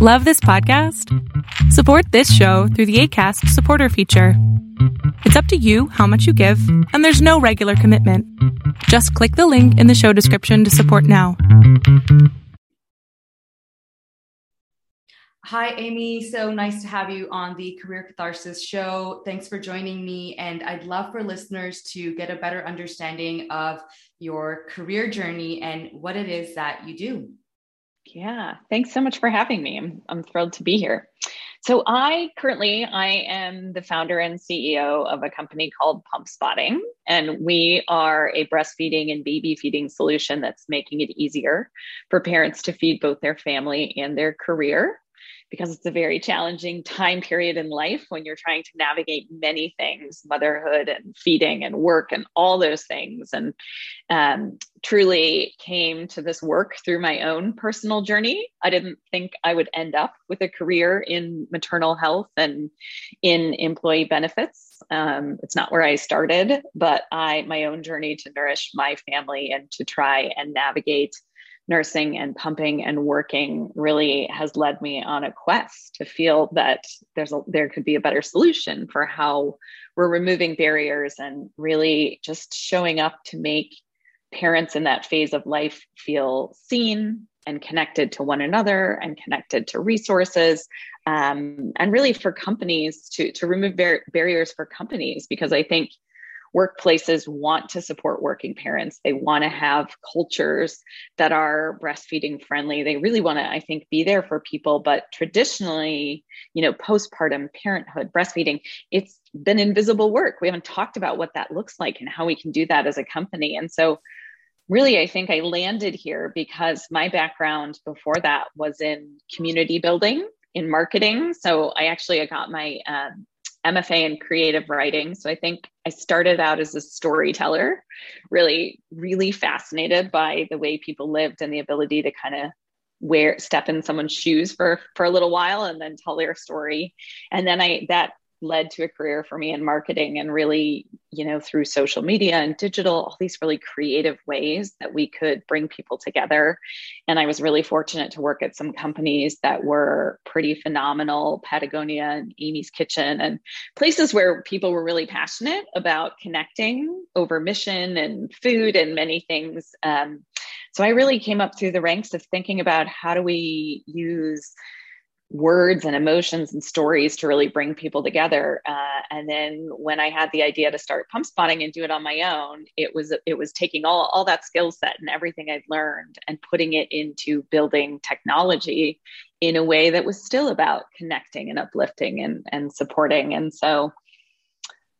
Love this podcast? Support this show through the ACAST supporter feature. It's up to you how much you give, and there's no regular commitment. Just click the link in the show description to support now. Hi, Amy. So nice to have you on the Career Catharsis show. Thanks for joining me. And I'd love for listeners to get a better understanding of your career journey and what it is that you do. Yeah, thanks so much for having me. I'm, I'm thrilled to be here. So I currently I am the founder and CEO of a company called Pump Spotting, and we are a breastfeeding and baby feeding solution that's making it easier for parents to feed both their family and their career because it's a very challenging time period in life when you're trying to navigate many things motherhood and feeding and work and all those things. And um, truly came to this work through my own personal journey. I didn't think i would end up with a career in maternal health and in employee benefits. Um, it's not where i started but i my own journey to nourish my family and to try and navigate nursing and pumping and working really has led me on a quest to feel that there's a, there could be a better solution for how we're removing barriers and really just showing up to make parents in that phase of life feel seen and connected to one another and connected to resources um, and really for companies to to remove bar- barriers for companies because i think workplaces want to support working parents. They want to have cultures that are breastfeeding friendly. They really want to, I think, be there for people. But traditionally, you know, postpartum parenthood, breastfeeding, it's been invisible work. We haven't talked about what that looks like and how we can do that as a company. And so, really, I think I landed here because my background before that was in community building in marketing. So I actually I got my um, MFA in creative writing. So I think I started out as a storyteller, really, really fascinated by the way people lived and the ability to kind of wear step in someone's shoes for for a little while and then tell their story. And then I that led to a career for me in marketing and really, you know, through social media and digital, all these really creative ways that we could bring people together. And I was really fortunate to work at some companies that were pretty phenomenal Patagonia and Amy's Kitchen and places where people were really passionate about connecting over mission and food and many things. Um, so I really came up through the ranks of thinking about how do we use words and emotions and stories to really bring people together. Uh, and then when I had the idea to start pump spotting and do it on my own, it was it was taking all all that skill set and everything I'd learned and putting it into building technology in a way that was still about connecting and uplifting and and supporting. And so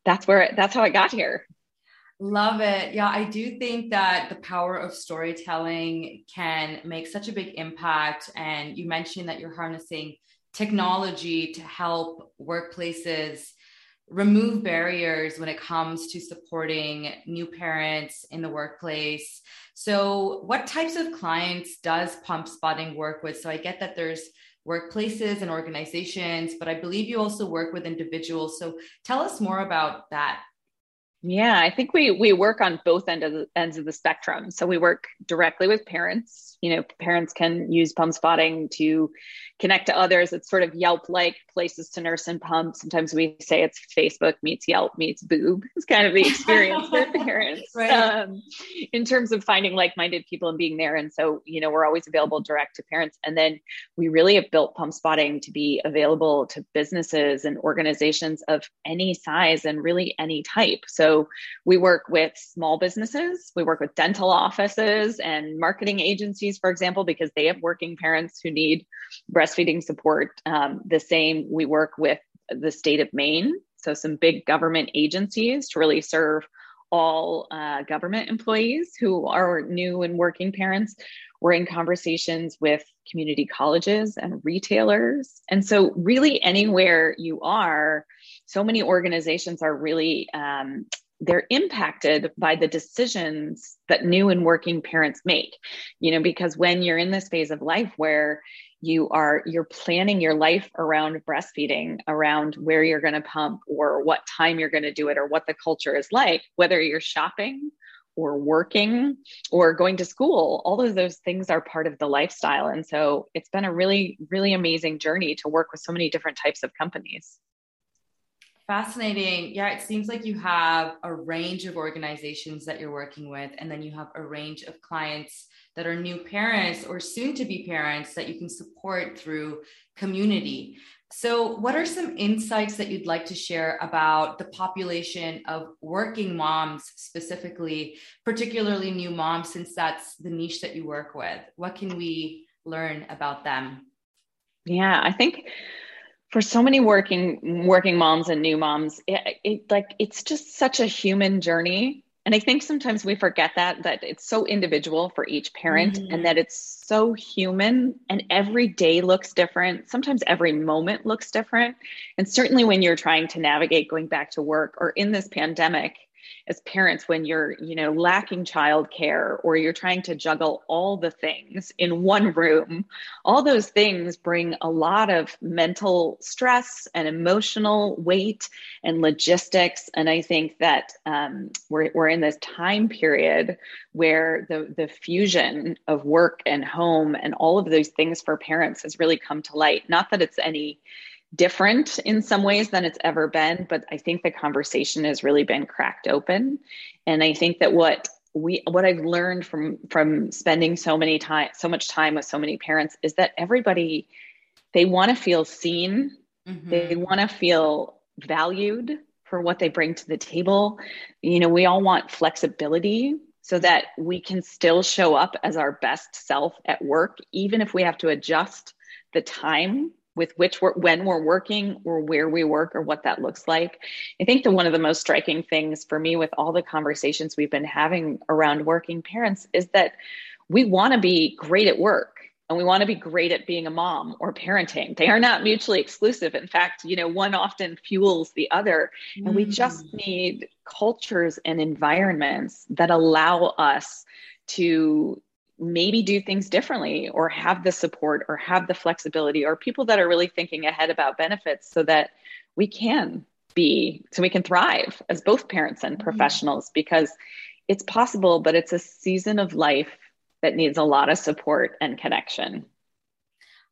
that's where that's how I got here. Love it. Yeah, I do think that the power of storytelling can make such a big impact. And you mentioned that you're harnessing technology to help workplaces remove barriers when it comes to supporting new parents in the workplace. So, what types of clients does Pump Spotting work with? So, I get that there's workplaces and organizations, but I believe you also work with individuals. So, tell us more about that. Yeah, I think we we work on both end of the, ends of the spectrum. So we work directly with parents. You know, parents can use pump spotting to connect to others. It's sort of Yelp like places to nurse and pump. Sometimes we say it's Facebook meets Yelp meets Boob. It's kind of the experience for parents right. um, in terms of finding like minded people and being there. And so, you know, we're always available direct to parents. And then we really have built pump spotting to be available to businesses and organizations of any size and really any type. So we work with small businesses, we work with dental offices and marketing agencies, for example, because they have working parents who need breastfeeding support. Um, the same, we work with the state of Maine, so some big government agencies to really serve all uh, government employees who are new and working parents. We're in conversations with community colleges and retailers. And so, really, anywhere you are, so many organizations are really um, they're impacted by the decisions that new and working parents make you know because when you're in this phase of life where you are you're planning your life around breastfeeding around where you're going to pump or what time you're going to do it or what the culture is like whether you're shopping or working or going to school all of those things are part of the lifestyle. And so it's been a really really amazing journey to work with so many different types of companies Fascinating. Yeah, it seems like you have a range of organizations that you're working with, and then you have a range of clients that are new parents or soon to be parents that you can support through community. So, what are some insights that you'd like to share about the population of working moms, specifically, particularly new moms, since that's the niche that you work with? What can we learn about them? Yeah, I think for so many working working moms and new moms it, it, like it's just such a human journey. And i think sometimes we forget that that it's so individual for each parent mm-hmm. and that it's so human and every day looks different. Sometimes every moment looks different. And certainly when you're trying to navigate going back to work or in this pandemic as parents when you're you know lacking childcare or you're trying to juggle all the things in one room all those things bring a lot of mental stress and emotional weight and logistics. And i think that um, we're, we're in this time period where the the fusion of work and home and all of those things for parents has really come to light. Not that it's any different in some ways than it's ever been but i think the conversation has really been cracked open. And i think that what we what i've learned from from spending so many time so much time with so many parents is that everybody they want to feel seen. Mm-hmm. they want to feel valued for what they bring to the table. You know we all want flexibility so that we can still show up as our best self at work even if we have to adjust the time with which we're when we're working or where we work or what that looks like. I think that one of the most striking things for me with all the conversations we've been having around working parents is that we want to be great at work and we want to be great at being a mom or parenting. They are not mutually exclusive. In fact, you know, one often fuels the other. And we just mm. need cultures and environments that allow us to maybe do things differently or have the support or have the flexibility or people that are really thinking ahead about benefits so that we can be so we can thrive as both parents and mm-hmm. professionals because it's possible but it's a season of life that needs a lot of support and connection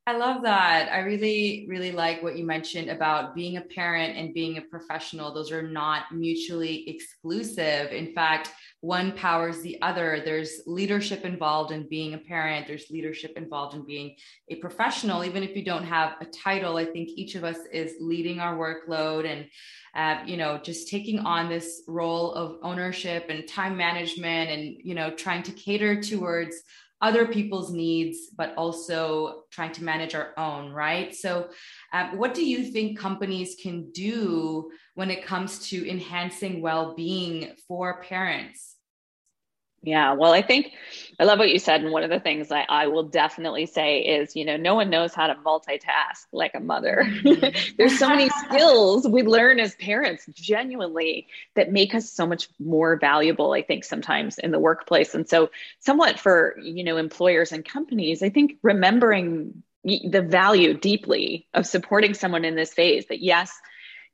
I love that. I really, really like what you mentioned about being a parent and being a professional. Those are not mutually exclusive. In fact, one powers the other. There's leadership involved in being a parent, there's leadership involved in being a professional. Even if you don't have a title, I think each of us is leading our workload and, uh, you know, just taking on this role of ownership and time management and, you know, trying to cater towards other people's needs, but also trying to manage our own, right? So, um, what do you think companies can do when it comes to enhancing well being for parents? Yeah, well, I think I love what you said. And one of the things I, I will definitely say is, you know, no one knows how to multitask like a mother. Mm-hmm. There's so many skills we learn as parents genuinely that make us so much more valuable, I think, sometimes in the workplace. And so, somewhat for, you know, employers and companies, I think remembering the value deeply of supporting someone in this phase that, yes,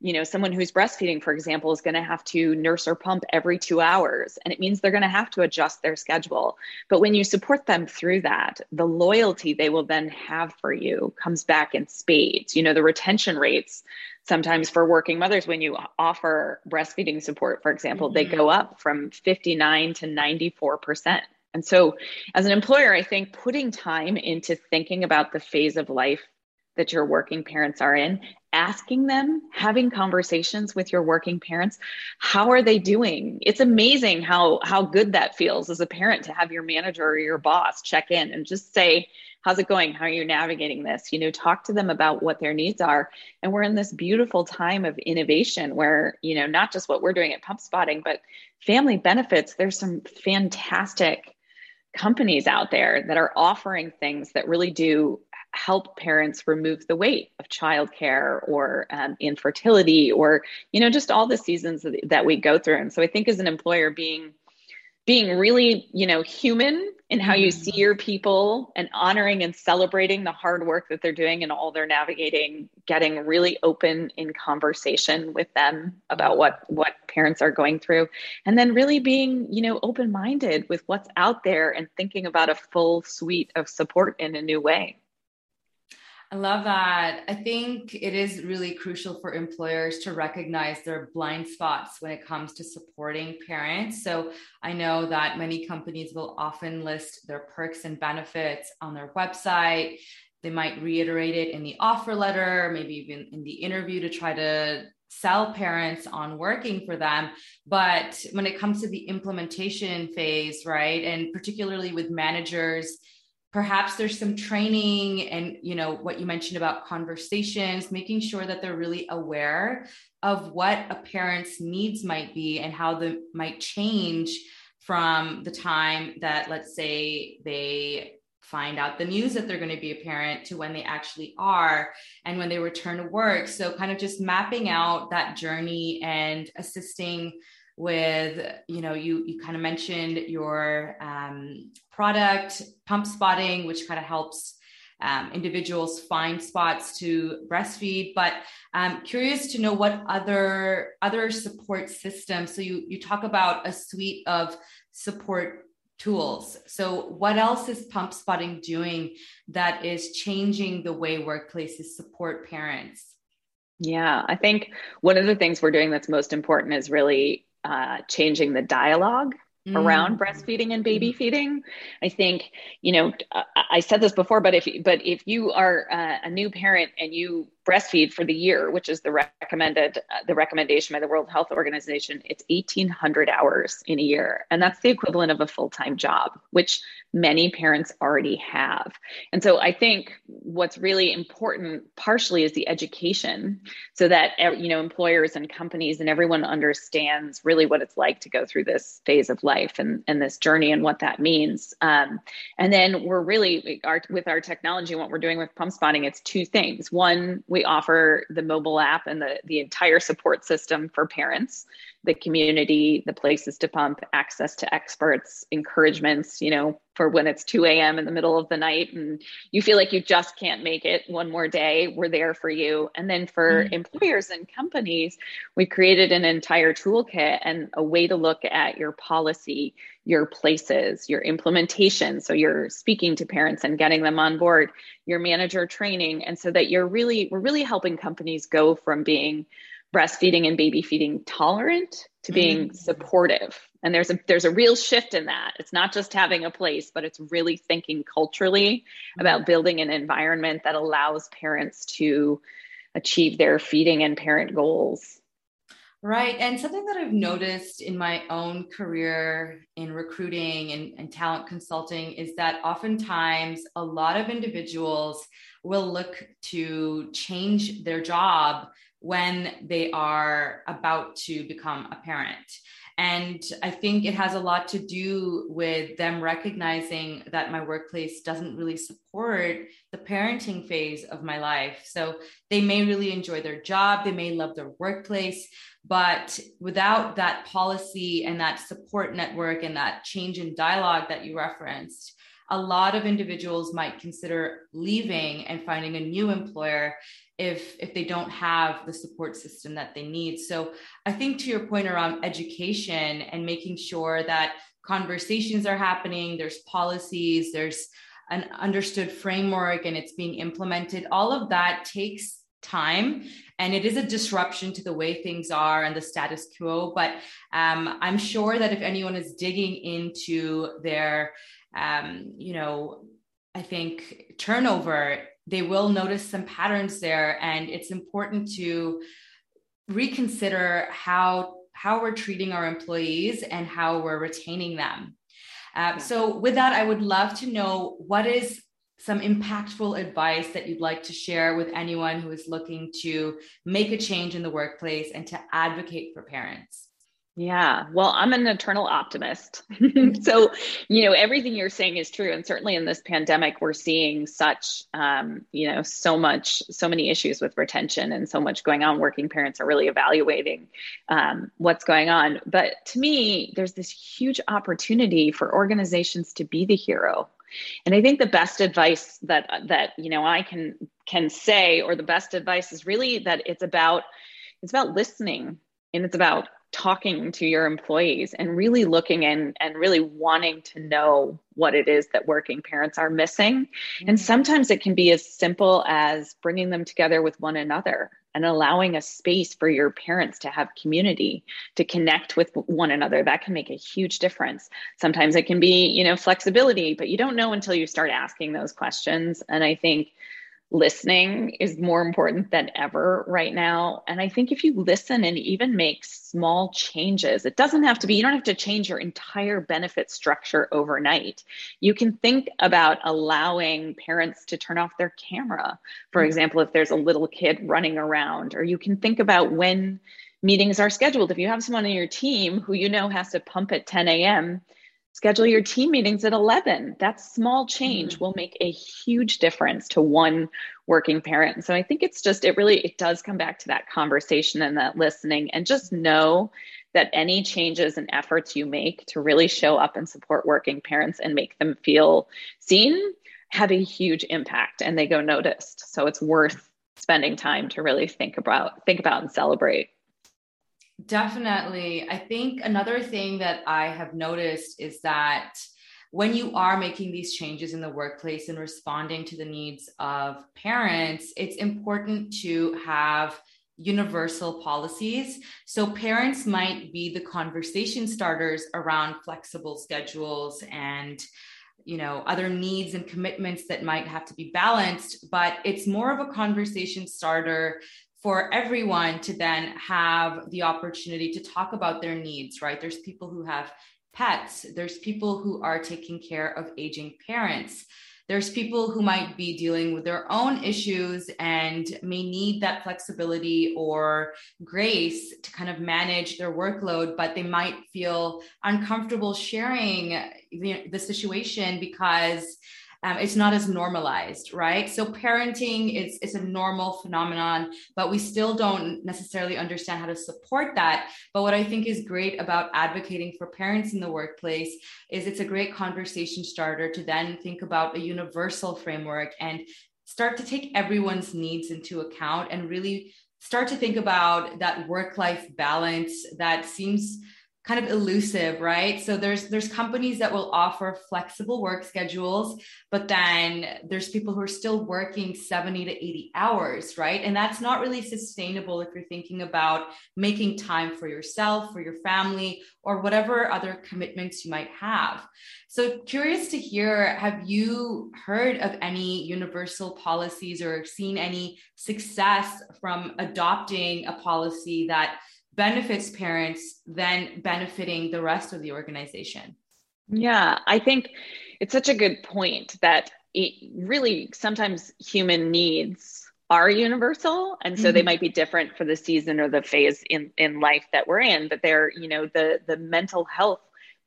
you know, someone who's breastfeeding, for example, is going to have to nurse or pump every two hours. And it means they're going to have to adjust their schedule. But when you support them through that, the loyalty they will then have for you comes back in spades. You know, the retention rates sometimes for working mothers, when you offer breastfeeding support, for example, mm-hmm. they go up from 59 to 94%. And so, as an employer, I think putting time into thinking about the phase of life that your working parents are in asking them having conversations with your working parents how are they doing? It's amazing how how good that feels as a parent to have your manager or your boss check in and just say how's it going? How are you navigating this? You know talk to them about what their needs are. And we're in this beautiful time of innovation where you know not just what we're doing at pump spotting but family benefits. There's some fantastic companies out there that are offering things that really do help parents remove the weight of childcare or um, infertility or you know just all the seasons that we go through. And so i think as an employer being being really you know human in how you see mm-hmm. your people and honoring and celebrating the hard work that they're doing and all they're navigating getting really open in conversation with them about what what parents are going through. And then really being you know open minded with what's out there and thinking about a full suite of support in a new way I love that. I think it is really crucial for employers to recognize their blind spots when it comes to supporting parents. So I know that many companies will often list their perks and benefits on their website. They might reiterate it in the offer letter, maybe even in the interview to try to sell parents on working for them. But when it comes to the implementation phase, right, and particularly with managers, perhaps there's some training and you know what you mentioned about conversations making sure that they're really aware of what a parent's needs might be and how they might change from the time that let's say they find out the news that they're going to be a parent to when they actually are and when they return to work. So kind of just mapping out that journey and assisting with you know you you kind of mentioned your um, product pump spotting which kind of helps um, individuals find spots to breastfeed. But i'm curious to know what other other support systems so you you talk about a suite of support tools. So what else is pump spotting doing that is changing the way workplaces support parents? Yeah, I think one of the things we're doing that's most important is really uh, changing the dialogue mm. around breastfeeding and baby mm. feeding. I think, you know, I said this before, but if but if you are uh, a new parent and you breastfeed for the year, which is the recommended uh, the recommendation by the World Health Organization, it's 1800 hours in a year, and that's the equivalent of a full-time job, which many parents already have. And so I think what's really important partially is the education so that you know employers and companies and everyone understands really what it's like to go through this phase of life and, and this journey and what that means. Um, and then we're really our, with our technology, and what we're doing with pump spotting, it's two things. One, we offer the mobile app and the, the entire support system for parents the community, the places to pump, access to experts, encouragements, you know, for when it's 2 a.m. in the middle of the night and you feel like you just can't make it one more day, we're there for you. And then for mm-hmm. employers and companies, we created an entire toolkit and a way to look at your policy, your places, your implementation. So you're speaking to parents and getting them on board, your manager training. And so that you're really, we're really helping companies go from being breastfeeding and baby feeding tolerant to being mm-hmm. supportive and there's a there's a real shift in that it's not just having a place but it's really thinking culturally mm-hmm. about building an environment that allows parents to achieve their feeding and parent goals Right. And something that I've noticed in my own career in recruiting and, and, talent consulting is that oftentimes a lot of individuals will look to change their job when they are about to become a parent. And I think it has a lot to do with them recognizing that my workplace doesn't really support the parenting phase of my life. So they may really enjoy their job, they may love their workplace, but without that policy and that support network and that change in dialogue that you referenced, a lot of individuals might consider leaving and finding a new employer if if they don't have the support system that they need. So i think to your point around education and making sure that conversations are happening there's policies there's an understood framework and it's being implemented all of that takes time and it is a disruption to the way things are and the status quo. But um, i'm sure that if anyone is digging into their um, you know, I think turnover, they will notice some patterns there. And it's important to reconsider how how we're treating our employees and how we're retaining them. Um, so, with that, I would love to know what is some impactful advice that you'd like to share with anyone who is looking to make a change in the workplace and to advocate for parents. Yeah, well, I'm an eternal optimist. so, you know, everything you're saying is true. And certainly in this pandemic, we're seeing such, um, you know, so much, so many issues with retention and so much going on. Working parents are really evaluating um, what's going on. But to me, there's this huge opportunity for organizations to be the hero. And I think the best advice that that you know I can can say, or the best advice is really that it's about it's about listening and it's about talking to your employees and really looking in and really wanting to know what it is that working parents are missing. Mm-hmm. And sometimes it can be as simple as bringing them together with one another and allowing a space for your parents to have community to connect with one another that can make a huge difference sometimes it can be you know flexibility but you don't know until you start asking those questions and i think listening is more important than ever right now. And I think if you listen and even make small changes, it doesn't have to be, you don't have to change your entire benefit structure overnight. You can think about allowing parents to turn off their camera, for mm-hmm. example, if there's a little kid running around, or you can think about when meetings are scheduled. If you have someone on your team who you know has to pump at 10 a.m., schedule your team meetings at 11 that small change mm-hmm. will make a huge difference to one working parent. So i think it's just it really it does come back to that conversation and that listening and just know that any changes and efforts you make to really show up and support working parents and make them feel seen have a huge impact and they go noticed. So it's worth spending time to really think about think about and celebrate Definitely. I think another thing that I have noticed is that when you are making these changes in the workplace and responding to the needs of parents, it's important to have universal policies. So parents might be the conversation starters around flexible schedules and you know other needs and commitments that might have to be balanced but it's more of a conversation starter for everyone to then have the opportunity to talk about their needs, right? There's people who have pets, there's people who are taking care of aging parents. There's people who might be dealing with their own issues and may need that flexibility or grace to kind of manage their workload, but they might feel uncomfortable sharing the, the situation because um, it's not as normalized, right? So parenting is, is a normal phenomenon, but we still don't necessarily understand how to support that. But what I think is great about advocating for parents in the workplace is it's a great conversation starter to then think about a universal framework and start to take everyone's needs into account and really start to think about that work life balance that seems kind of elusive right? So there's there's companies that will offer flexible work schedules but then there's people who are still working 70 to 80 hours right? And that's not really sustainable if you're thinking about making time for yourself for your family or whatever other commitments you might have. So curious to hear have you heard of any universal policies or seen any success from adopting a policy that benefits parents than benefiting the rest of the organization. Yeah, I think it's such a good point that it really sometimes human needs are universal and so mm-hmm. they might be different for the season or the phase in in life that we're in but they're you know the the mental health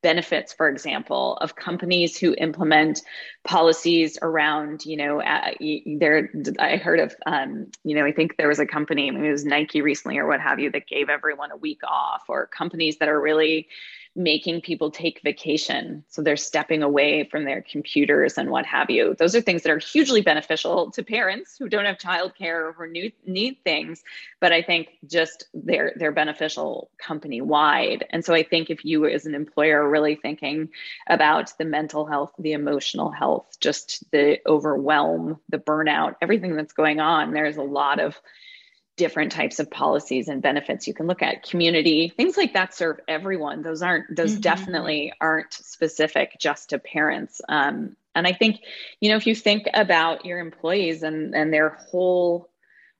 benefits for example of companies who implement policies around you know uh, there i heard of um, you know i think there was a company it was nike recently or what have you that gave everyone a week off or companies that are really making people take vacation. So they're stepping away from their computers and what have you. Those are things that are hugely beneficial to parents who don't have childcare or need, need things. But I think just they're they're beneficial company wide. And so I think if you as an employer are really thinking about the mental health, the emotional health, just the overwhelm, the burnout, everything that's going on, there's a lot of different types of policies and benefits you can look at. Community things like that serve everyone. Those aren't those mm-hmm. definitely aren't specific just to parents. Um, and i think you know if you think about your employees and and their whole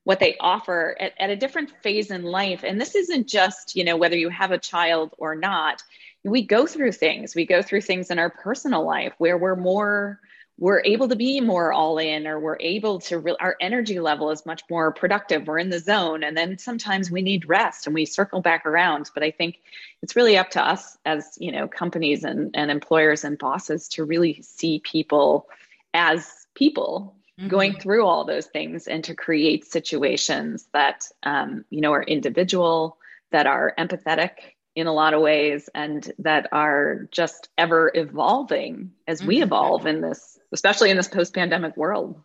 what they offer at, at a different phase in life and this isn't just you know whether you have a child or not we go through things. We go through things in our personal life where we're more we're able to be more all in or we're able to re- our energy level is much more productive we're in the zone and then sometimes we need rest and we circle back around but i think it's really up to us as you know companies and, and employers and bosses to really see people as people mm-hmm. going through all those things and to create situations that um, you know are individual that are empathetic in a lot of ways and that are just ever evolving as we mm-hmm. evolve in this especially in this post-pandemic world.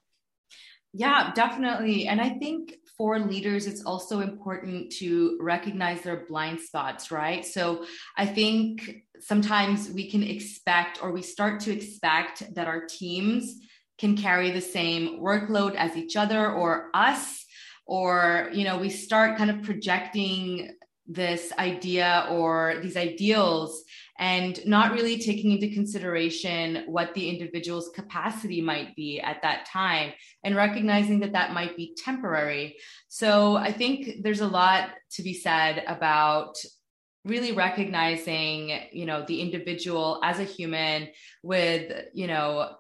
Yeah definitely. And i think for leaders it's also important to recognize their blind spots right? So i think sometimes we can expect or we start to expect that our teams can carry the same workload as each other or us or you know we start kind of projecting this idea or these ideals and not really taking into consideration what the individual's capacity might be at that time and recognizing that that might be temporary. So i think there's a lot to be said about really recognizing you know the individual as a human with you know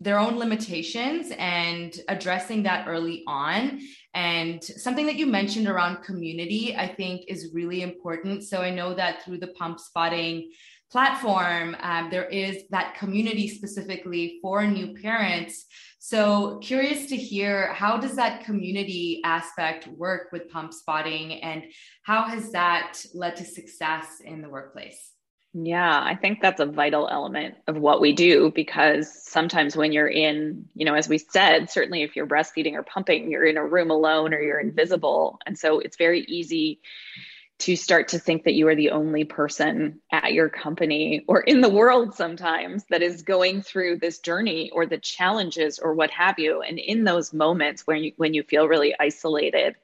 their own limitations and addressing that early on. And something that you mentioned around community, I think is really important. So I know that through the pump spotting platform, um, there is that community specifically for new parents. So curious to hear how does that community aspect work with pump spotting and how has that led to success in the workplace? Yeah, I think that's a vital element of what we do because sometimes when you're in, you know, as we said, certainly if you're breastfeeding or pumping, you're in a room alone or you're invisible. And so it's very easy to start to think that you are the only person at your company or in the world sometimes that is going through this journey or the challenges or what have you. And in those moments when you when you feel really isolated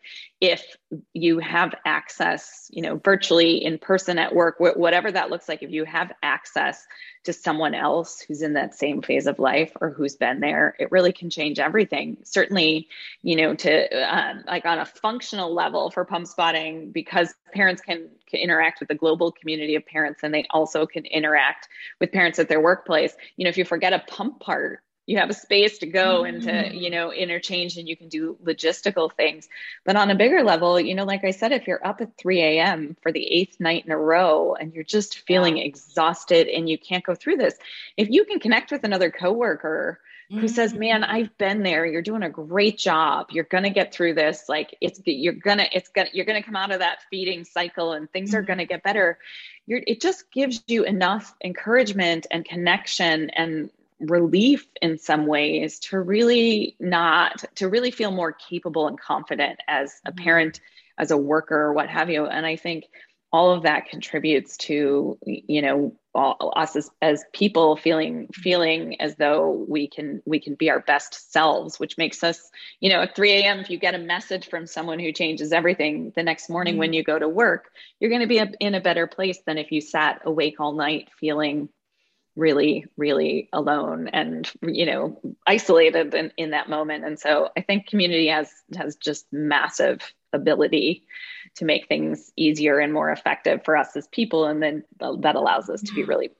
if you have access you know virtually in person at work whatever that looks like if you have access to someone else who's in that same phase of life or who's been there, it really can change everything. Certainly, you know, to um, like on a functional level for pump spotting, because parents can, can interact with the global community of parents and they also can interact with parents at their workplace. You know, if you forget a pump part, you have a space to go mm-hmm. and to mm-hmm. you know interchange and you can do logistical things but on a bigger level you know like i said if you're up at 3 a.m for the eighth night in a row and you're just feeling yeah. exhausted and you can't go through this if you can connect with another coworker mm-hmm. who says man mm-hmm. i've been there you're doing a great job you're gonna get through this like it's you're gonna it's gonna you're gonna come out of that feeding cycle and things mm-hmm. are gonna get better you're, it just gives you enough encouragement and connection and relief in some ways to really not to really feel more capable and confident as a mm-hmm. parent as a worker what have you and i think all of that contributes to you know all, us as, as people feeling feeling as though we can we can be our best selves which makes us you know at 3 a.m if you get a message from someone who changes everything the next morning mm-hmm. when you go to work you're going to be a, in a better place than if you sat awake all night feeling really really alone and you know isolated in, in that moment. And so i think community has has just massive ability to make things easier and more effective for us as people. And then that allows us to be really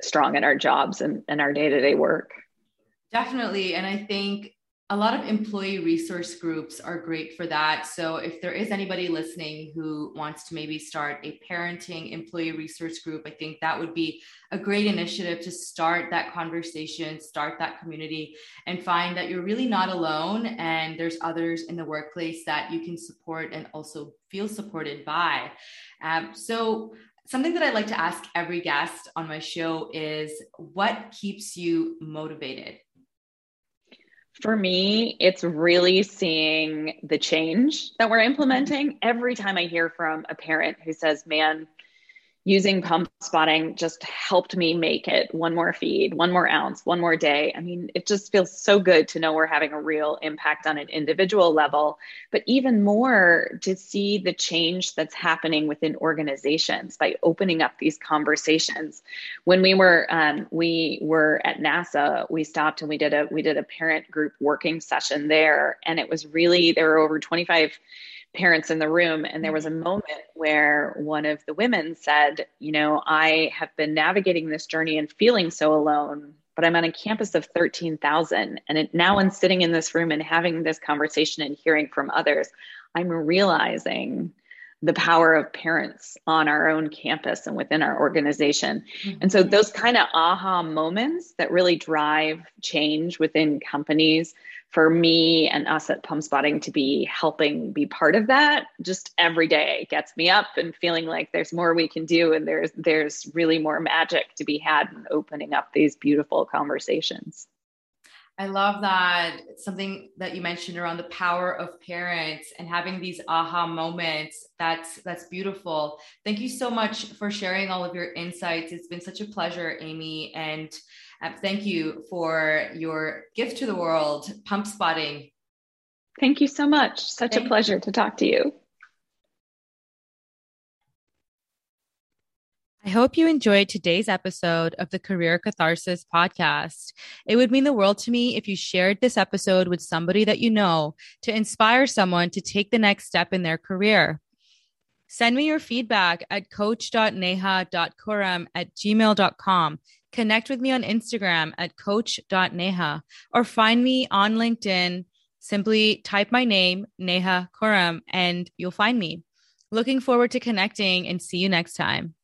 strong in our jobs and, and our day-to-day work. Definitely. And i think a lot of employee resource groups are great for that. So, if there is anybody listening who wants to maybe start a parenting employee resource group, I think that would be a great initiative to start that conversation, start that community, and find that you're really not alone and there's others in the workplace that you can support and also feel supported by. Um, so, something that I like to ask every guest on my show is what keeps you motivated? For me, it's really seeing the change that we're implementing. Mm-hmm. Every time I hear from a parent who says, Man, using pump spotting just helped me make it one more feed, one more ounce, one more day. I mean, it just feels so good to know we're having a real impact on an individual level, but even more to see the change that's happening within organizations by opening up these conversations. When we were um, we were at NASA, we stopped and we did a we did a parent group working session there, and it was really there were over twenty five parents in the room and there was a mm-hmm. moment where one of the women said you know i have been navigating this journey and feeling so alone but I'm on a campus of 13,000. And it, now, in sitting in this room and having this conversation and hearing from others, I'm realizing the power of parents on our own campus and within our organization. Mm-hmm. And so, those kind of aha moments that really drive change within companies for me and us at Pump Spotting to be helping be part of that just every day gets me up and feeling like there's more we can do and there's there's really more magic to be had in opening up these beautiful conversations. I love that something that you mentioned around the power of parents and having these aha moments. That's that's beautiful. Thank you so much for sharing all of your insights. It's been such a pleasure, Amy, and uh, thank you for your gift to the world, pump spotting. Thank you so much. Such thank a pleasure you. to talk to you. I hope you enjoyed today's episode of the Career Catharsis podcast. It would mean the world to me if you shared this episode with somebody that you know to inspire someone to take the next step in their career. Send me your feedback at coach.neha.kuram at gmail.com. Connect with me on Instagram at coach.neha or find me on LinkedIn. Simply type my name, Neha Kuram, and you'll find me. Looking forward to connecting and see you next time.